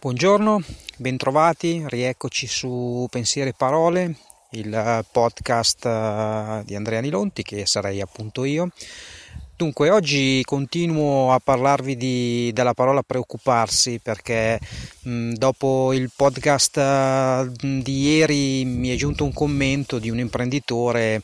Buongiorno, bentrovati, rieccoci su Pensieri e Parole, il podcast eh, di Andrea Nilonti che sarei appunto io. Dunque, oggi continuo a parlarvi di, della parola preoccuparsi perché mh, dopo il podcast uh, di ieri mi è giunto un commento di un imprenditore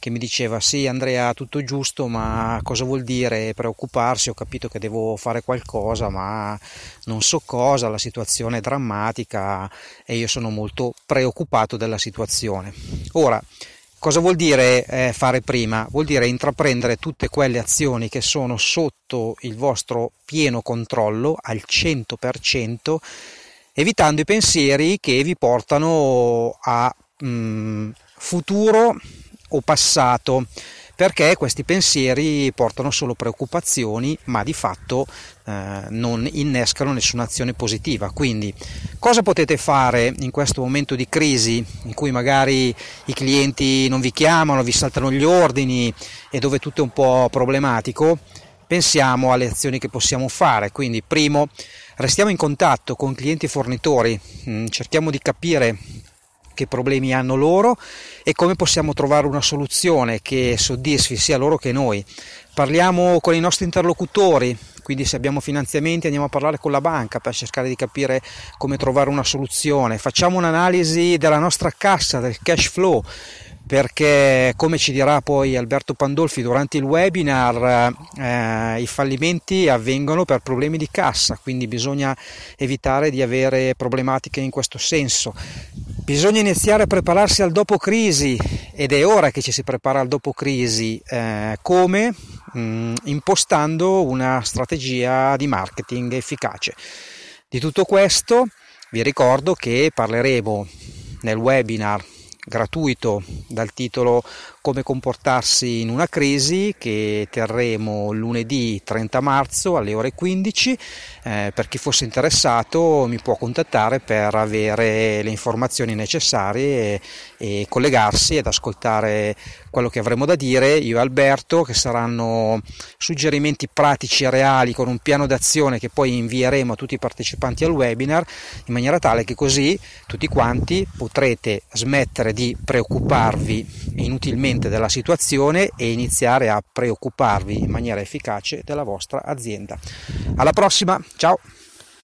che mi diceva sì Andrea tutto giusto ma cosa vuol dire preoccuparsi ho capito che devo fare qualcosa ma non so cosa la situazione è drammatica e io sono molto preoccupato della situazione ora Cosa vuol dire eh, fare prima? Vuol dire intraprendere tutte quelle azioni che sono sotto il vostro pieno controllo al 100%, evitando i pensieri che vi portano a mh, mm, futuro o passato perché questi pensieri portano solo preoccupazioni ma di fatto eh, non innescano nessuna azione positiva. Quindi cosa potete fare in questo momento di crisi in cui magari i clienti non vi chiamano vi saltano gli ordini e dove tutto è un po' problematico? Pensiamo alle azioni che possiamo fare. Quindi primo restiamo in contatto con clienti e fornitori. Mm, cerchiamo di capire che problemi hanno loro e come possiamo trovare una soluzione che soddisfi sia loro che noi. Parliamo con i nostri interlocutori, quindi se abbiamo finanziamenti andiamo a parlare con la banca per cercare di capire come trovare una soluzione. Facciamo un'analisi della nostra cassa, del cash flow perché come ci dirà poi Alberto Pandolfi durante il webinar eh, i fallimenti avvengono per problemi di cassa quindi bisogna evitare di avere problematiche in questo senso bisogna iniziare a prepararsi al dopo crisi ed è ora che ci si prepara al dopo crisi eh, come? Mm, impostando una strategia di marketing efficace. Di tutto questo vi ricordo che parleremo nel webinar gratuito dal titolo Come comportarsi in una crisi che terremo lunedì 30 marzo alle ore 15. Eh, per chi fosse interessato mi può contattare per avere le informazioni necessarie e, e collegarsi ed ascoltare quello che avremo da dire io e Alberto, che saranno suggerimenti pratici e reali con un piano d'azione che poi invieremo a tutti i partecipanti al webinar in maniera tale che così tutti quanti potrete smettere di preoccuparvi inutilmente della situazione e iniziare a preoccuparvi in maniera efficace della vostra azienda. Alla prossima, ciao!